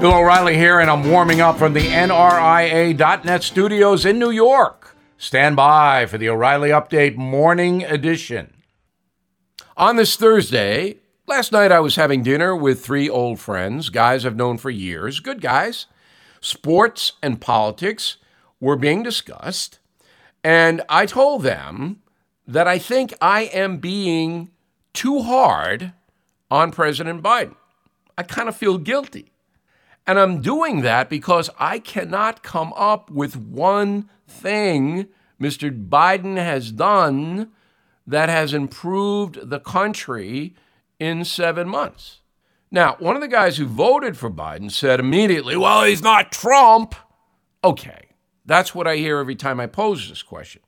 Bill O'Reilly here, and I'm warming up from the NRIA.net studios in New York. Stand by for the O'Reilly Update Morning Edition. On this Thursday, last night I was having dinner with three old friends, guys I've known for years, good guys. Sports and politics were being discussed, and I told them that I think I am being too hard on President Biden. I kind of feel guilty. And I'm doing that because I cannot come up with one thing Mr. Biden has done that has improved the country in seven months. Now, one of the guys who voted for Biden said immediately, well, he's not Trump. Okay, that's what I hear every time I pose this question.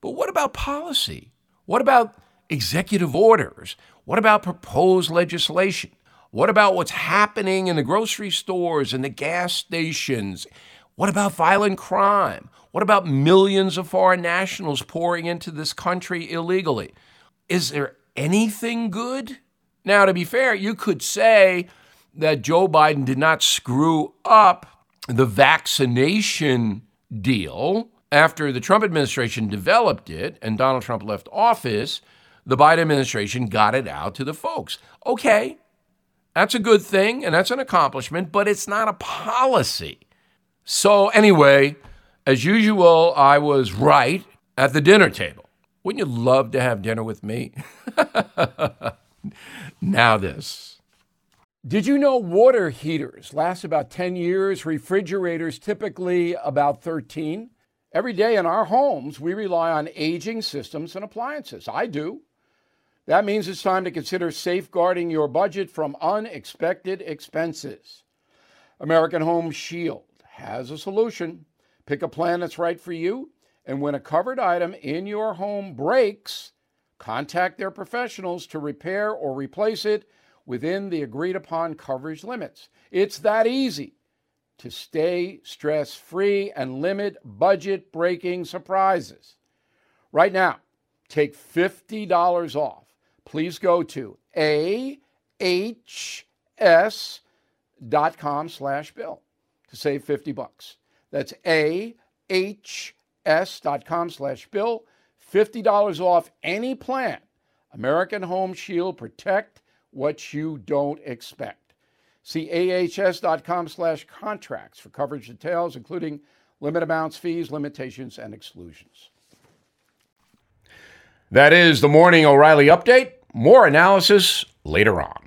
But what about policy? What about executive orders? What about proposed legislation? What about what's happening in the grocery stores and the gas stations? What about violent crime? What about millions of foreign nationals pouring into this country illegally? Is there anything good? Now, to be fair, you could say that Joe Biden did not screw up the vaccination deal after the Trump administration developed it and Donald Trump left office. The Biden administration got it out to the folks. Okay, that's a good thing and that's an accomplishment, but it's not a policy. So, anyway, as usual, I was right at the dinner table. Wouldn't you love to have dinner with me? now, this. Did you know water heaters last about 10 years, refrigerators typically about 13? Every day in our homes, we rely on aging systems and appliances. I do. That means it's time to consider safeguarding your budget from unexpected expenses. American Home Shield has a solution. Pick a plan that's right for you, and when a covered item in your home breaks, contact their professionals to repair or replace it within the agreed upon coverage limits. It's that easy to stay stress free and limit budget breaking surprises. Right now, take $50 off please go to ahs.com slash bill to save 50 bucks. That's ahs.com slash bill. $50 off any plan. American Home Shield protect what you don't expect. See ahs.com slash contracts for coverage details, including limit amounts, fees, limitations, and exclusions. That is the Morning O'Reilly Update. More analysis later on.